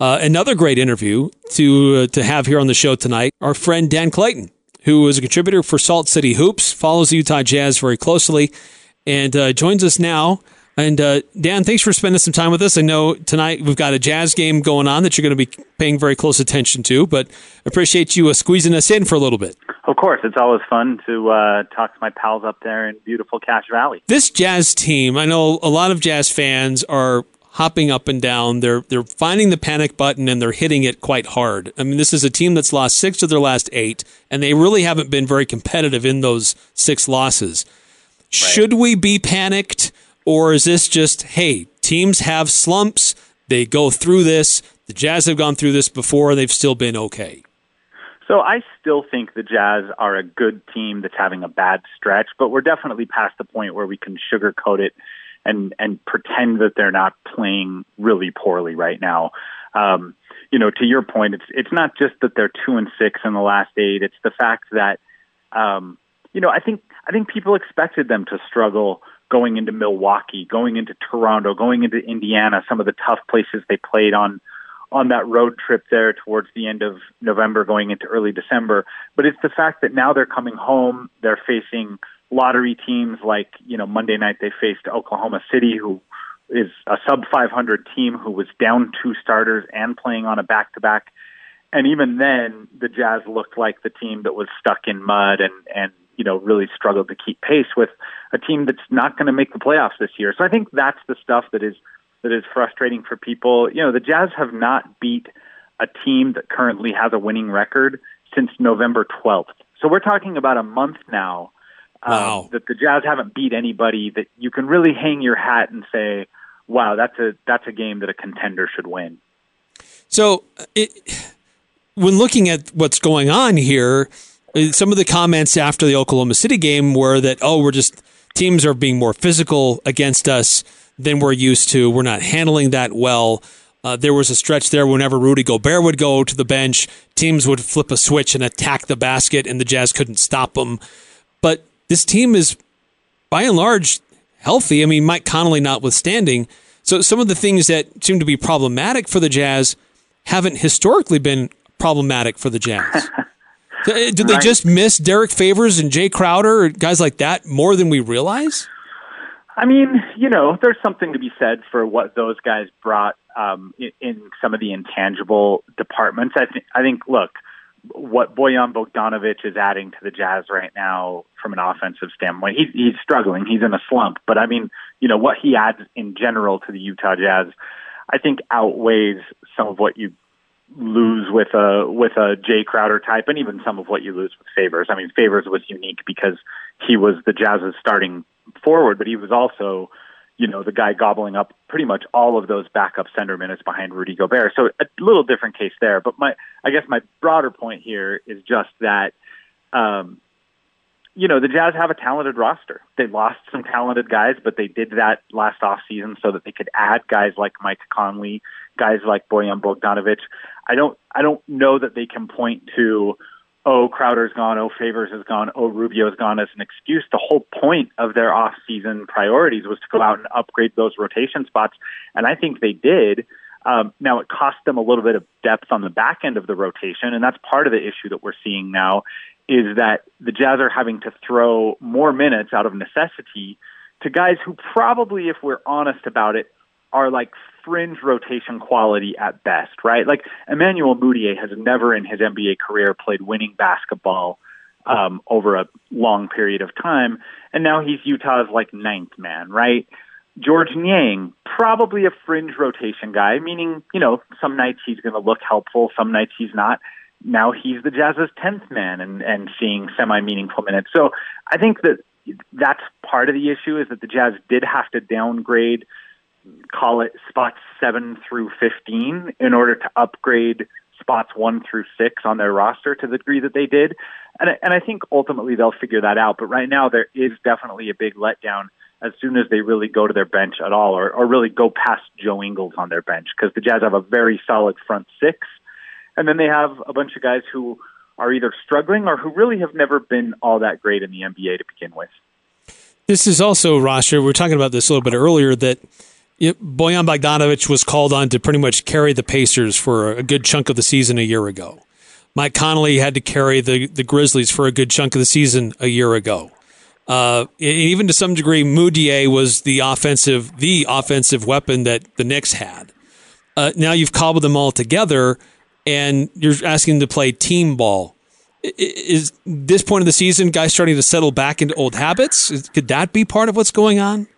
Uh, another great interview to uh, to have here on the show tonight. Our friend Dan Clayton, who is a contributor for Salt City Hoops, follows the Utah Jazz very closely, and uh, joins us now. And uh, Dan, thanks for spending some time with us. I know tonight we've got a Jazz game going on that you're going to be paying very close attention to, but appreciate you uh, squeezing us in for a little bit. Of course, it's always fun to uh, talk to my pals up there in beautiful Cache Valley. This Jazz team, I know a lot of Jazz fans are hopping up and down. They're they're finding the panic button and they're hitting it quite hard. I mean, this is a team that's lost six of their last eight, and they really haven't been very competitive in those six losses. Right. Should we be panicked, or is this just hey, teams have slumps? They go through this. The Jazz have gone through this before. They've still been okay. So I still think the Jazz are a good team that's having a bad stretch, but we're definitely past the point where we can sugarcoat it and and pretend that they're not playing really poorly right now. Um, you know, to your point, it's it's not just that they're two and six in the last eight. It's the fact that um, you know I think I think people expected them to struggle going into Milwaukee, going into Toronto, going into Indiana, some of the tough places they played on on that road trip there towards the end of November, going into early December. But it's the fact that now they're coming home, they're facing lottery teams like, you know, Monday night they faced Oklahoma City, who is a sub 500 team who was down two starters and playing on a back to back. And even then, the Jazz looked like the team that was stuck in mud and, and, you know, really struggled to keep pace with a team that's not going to make the playoffs this year. So I think that's the stuff that is, that is frustrating for people. You know, the Jazz have not beat a team that currently has a winning record since November 12th. So we're talking about a month now wow. Um, that the Jazz haven't beat anybody that you can really hang your hat and say, "Wow, that's a that's a game that a contender should win." So, it, when looking at what's going on here, uh, some of the comments after the Oklahoma City game were that, "Oh, we're just teams are being more physical against us than we're used to. We're not handling that well." Uh, there was a stretch there whenever Rudy Gobert would go to the bench, teams would flip a switch and attack the basket, and the Jazz couldn't stop them. But this team is by and large healthy. I mean, Mike Conley notwithstanding. So some of the things that seem to be problematic for the Jazz haven't historically been problematic for the Jazz. Uh, did they just miss Derrick Favors and Jae Crowder or guys like that more than we realize? I mean, you know, there's something to be said for what those guys brought um, in, in some of the intangible departments. I think. I think. Look, what Bojan Bogdanovic is adding to the Jazz right now from an offensive standpoint. He, he's struggling. He's in a slump. But I mean, you know, what he adds in general to the Utah Jazz, I think outweighs some of what you lose with a with a Jae Crowder type, and even some of what you lose with Favors. I mean, Favors was unique because he was the Jazz's starting forward, but he was also you know, the guy gobbling up pretty much all of those backup center minutes behind Rudy Gobert. So a little different case there. But my, I guess my broader point here is just that, um, you know, the Jazz have a talented roster. They lost some talented guys, but they did that last off season so that they could add guys like Mike Conley, guys like Bojan Bogdanovic. I don't, I don't know that they can point to, oh, Crowder's gone, oh, Favors is gone, oh, Rubio's gone as an excuse. The whole point of their off-season priorities was to go out and upgrade those rotation spots, and I think they did. Um, now it cost them a little bit of depth on the back end of the rotation, and that's part of the issue that we're seeing now is that the Jazz are having to throw more minutes out of necessity to guys who probably, if we're honest about it, are like fringe rotation quality at best, right? Like Emmanuel Mudiay has never in his NBA career played winning basketball um, over a long period of time, and now he's Utah's like ninth man, right? Georges Niang, probably a fringe rotation guy, meaning, you know, some nights he's going to look helpful, some nights he's not. Now he's the Jazz's 10th man and, and seeing semi meaningful minutes. So I think that that's part of the issue is that the Jazz did have to downgrade call it spots seven through 15 in order to upgrade spots one through six on their roster to the degree that they did. And, and I think ultimately they'll figure that out. But right now, there is definitely a big letdown as soon as they really go to their bench at all or, or really go past Joe Ingles on their bench because the Jazz have a very solid front six. And then they have a bunch of guys who are either struggling or who really have never been all that great in the NBA to begin with. This is also, Rasha, we were talking about this a little bit earlier, that Yep, Bojan Bogdanovic was called on to pretty much carry the Pacers for a good chunk of the season a year ago. Mike Conley had to carry the, the Grizzlies for a good chunk of the season a year ago. Uh, even to some degree, Mudiay was the offensive the offensive weapon that the Knicks had. Uh, now you've cobbled them all together, and you're asking them to play team ball. Is this point of the season guys starting to settle back into old habits? Could that be part of what's going on?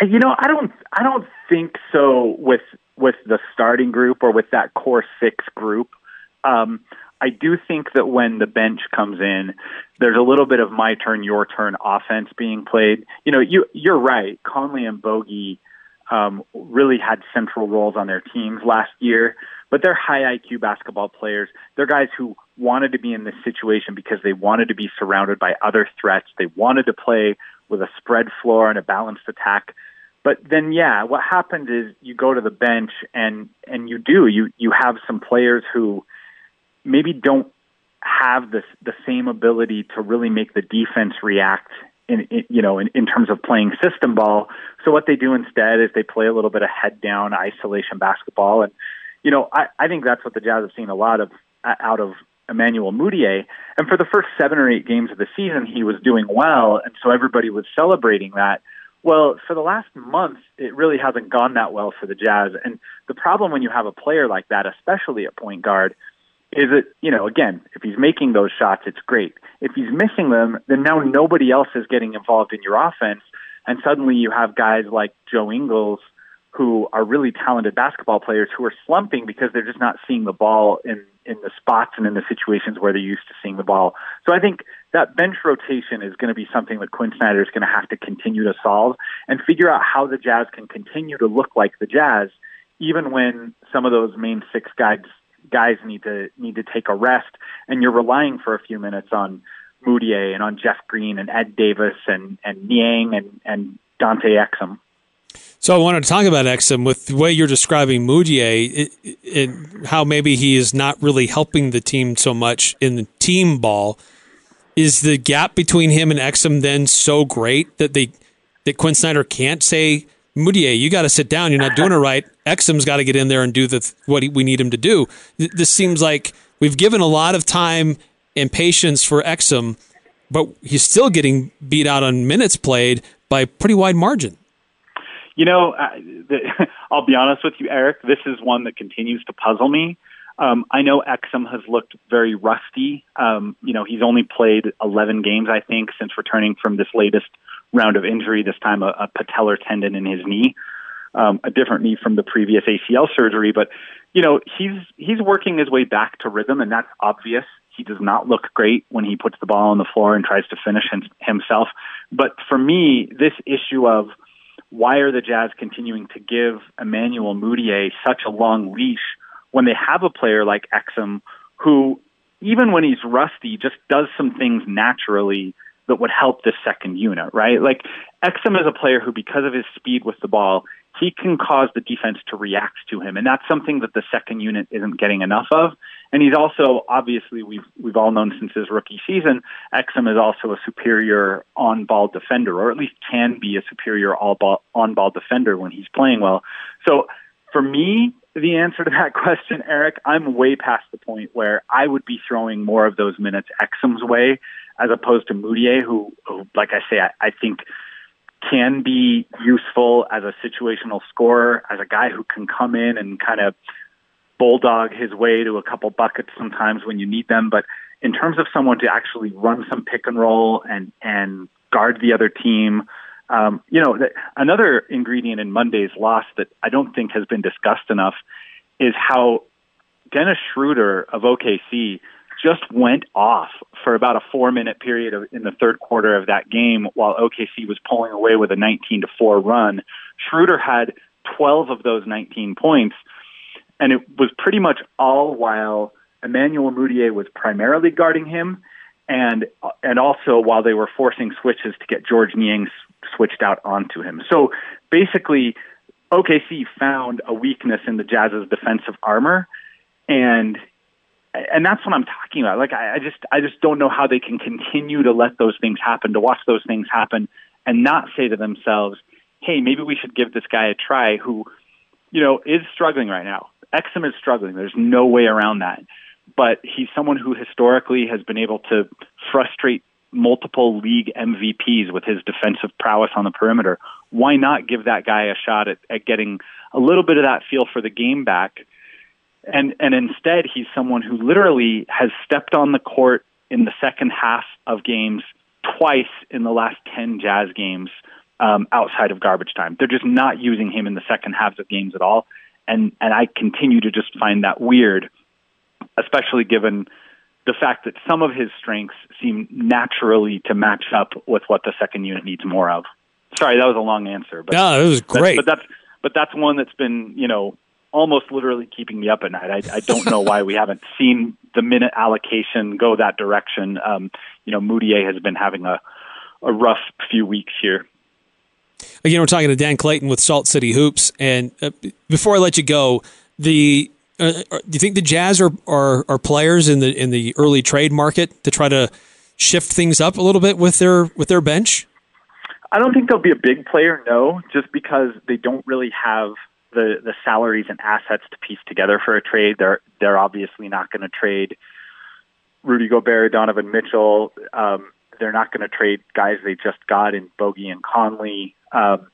You know, I don't. I don't think so with with the starting group or with that core six group. Um, I do think that when the bench comes in, there's a little bit of my turn, your turn offense being played. You know, you you're right. Conley and Bogey um, really had central roles on their teams last year, but they're high IQ basketball players. They're guys who wanted to be in this situation because they wanted to be surrounded by other threats. They wanted to play with a spread floor and a balanced attack. But then, yeah, what happens is you go to the bench and and you do you you have some players who maybe don't have the the same ability to really make the defense react in, in you know in, in terms of playing system ball. So what they do instead is they play a little bit of head down isolation basketball, and you know I, I think that's what the Jazz have seen a lot of uh, out of Emmanuel Mudiay. And for the first seven or eight games of the season, he was doing well, and so everybody was celebrating that. Well, for the last month, it really hasn't gone that well for the Jazz. And the problem when you have a player like that, especially at point guard, is that, you know, again, if he's making those shots, it's great. If he's missing them, then now nobody else is getting involved in your offense. And suddenly you have guys like Joe Ingles who are really talented basketball players who are slumping because they're just not seeing the ball in, in the spots and in the situations where they're used to seeing the ball. So I think that bench rotation is going to be something that Quin Snyder is going to have to continue to solve and figure out how the Jazz can continue to look like the Jazz, even when some of those main six guys guys need to need to take a rest, and you're relying for a few minutes on Mudiay and on Jeff Green and Ed Davis and and Niang and and Dante Exum. So I wanted to talk about Exum with the way you're describing Mudiay, and how maybe he is not really helping the team so much in the team ball. Is the gap between him and Exum then so great that they that Quin Snyder can't say Mudiay, you got to sit down. You're not doing it right. Exum's got to get in there and do the what we need him to do. This seems like we've given a lot of time and patience for Exum, but he's still getting beat out on minutes played by pretty wide margin. You know, the, I'll be honest with you, Eric. This is one that continues to puzzle me. Um, I know Exum has looked very rusty. Um, you know, he's only played 11 games, I think, since returning from this latest round of injury, this time a, a patellar tendon in his knee, um, a different knee from the previous ACL surgery. But, you know, he's, he's working his way back to rhythm, and that's obvious. He does not look great when he puts the ball on the floor and tries to finish himself. But for me, this issue of why are the Jazz continuing to give Emmanuel Mudiay such a long leash when they have a player like Exum who, even when he's rusty, just does some things naturally that would help the second unit, right? Like Exum is a player who, because of his speed with the ball, he can cause the defense to react to him, and that's something that the second unit isn't getting enough of. And he's also obviously we've we've all known since his rookie season, Exum is also a superior on-ball defender, or at least can be a superior all-ball on-ball defender when he's playing well. So for me, the answer to that question, Eric, I'm way past the point where I would be throwing more of those minutes Exum's way as opposed to Mudiay, who, who like I say, I, I think can be useful as a situational scorer, as a guy who can come in and kind of bulldog his way to a couple buckets sometimes when you need them. But in terms of someone to actually run some pick and roll and and guard the other team, um, you know, th- another ingredient in Monday's loss that I don't think has been discussed enough is how Dennis Schroeder of OKC just went off for about a four minute period of, in the third quarter of that game while OKC was pulling away with a 19 to 4 run. Schroeder had 12 of those 19 points, and it was pretty much all while Emmanuel Mudiay was primarily guarding him, and and also while they were forcing switches to get Georges Niang switched out onto him. So basically, OKC found a weakness in the Jazz's defensive armor, and and that's what I'm talking about. Like I, I just I just don't know how they can continue to let those things happen, to watch those things happen, and not say to themselves, hey, maybe we should give this guy a try who, you know, is struggling right now. Exum is struggling. There's no way around that. But he's someone who historically has been able to frustrate multiple league MVPs with his defensive prowess on the perimeter. Why not give that guy a shot at, at getting a little bit of that feel for the game back? And and instead, he's someone who literally has stepped on the court in the second half of games twice in the last ten Jazz games um, outside of garbage time. They're just not using him in the second halves of games at all, and and I continue to just find that weird, especially given the fact that some of his strengths seem naturally to match up with what the second unit needs more of. Sorry, that was a long answer, but no, it was great. But that's but that's one that's been you know almost literally keeping me up at night. I, I don't know why we haven't seen the minute allocation go that direction. Um, you know, Mudiay has been having a a rough few weeks here. Again, we're talking to Dan Clayton with Salt City Hoops, and uh, before I let you go, the uh, uh, do you think the Jazz are, are are players in the in the early trade market to try to shift things up a little bit with their with their bench? I don't think they'll be a big player, no, just because they don't really have the the salaries and assets to piece together for a trade. They're they're obviously not going to trade Rudy Gobert, Donovan Mitchell. Um, they're not going to trade guys they just got in Bogey and Conley. Um,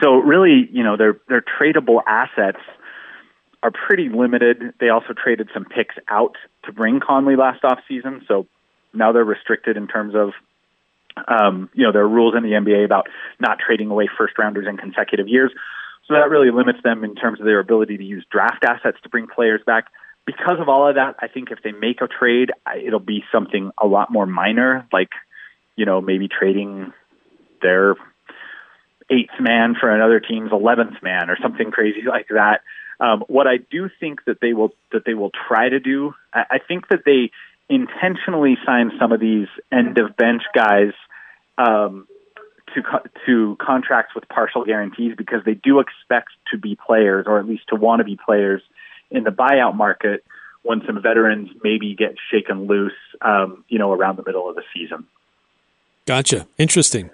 so really, you know, their their tradable assets are pretty limited. They also traded some picks out to bring Conley last off season, so now they're restricted in terms of um, you know there are rules in the NBA about not trading away first rounders in consecutive years. So that really limits them in terms of their ability to use draft assets to bring players back. Because of all of that, I think if they make a trade, it'll be something a lot more minor, like you know maybe trading their eighth man for another team's eleventh man or something crazy like that. Um, what I do think that they will that they will try to do, I, I think that they intentionally sign some of these end of bench guys um, to co- to contracts with partial guarantees because they do expect to be players or at least to want to be players in the buyout market when some veterans maybe get shaken loose, um, you know, around the middle of the season. Gotcha. Interesting.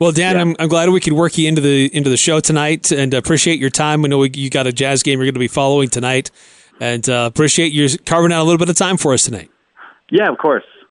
Well, Dan, yeah. I'm, I'm glad we could work you into the into the show tonight, and appreciate your time. I know we, you got a jazz game you're going to be following tonight, and uh, appreciate you carving out a little bit of time for us tonight. Yeah, of course.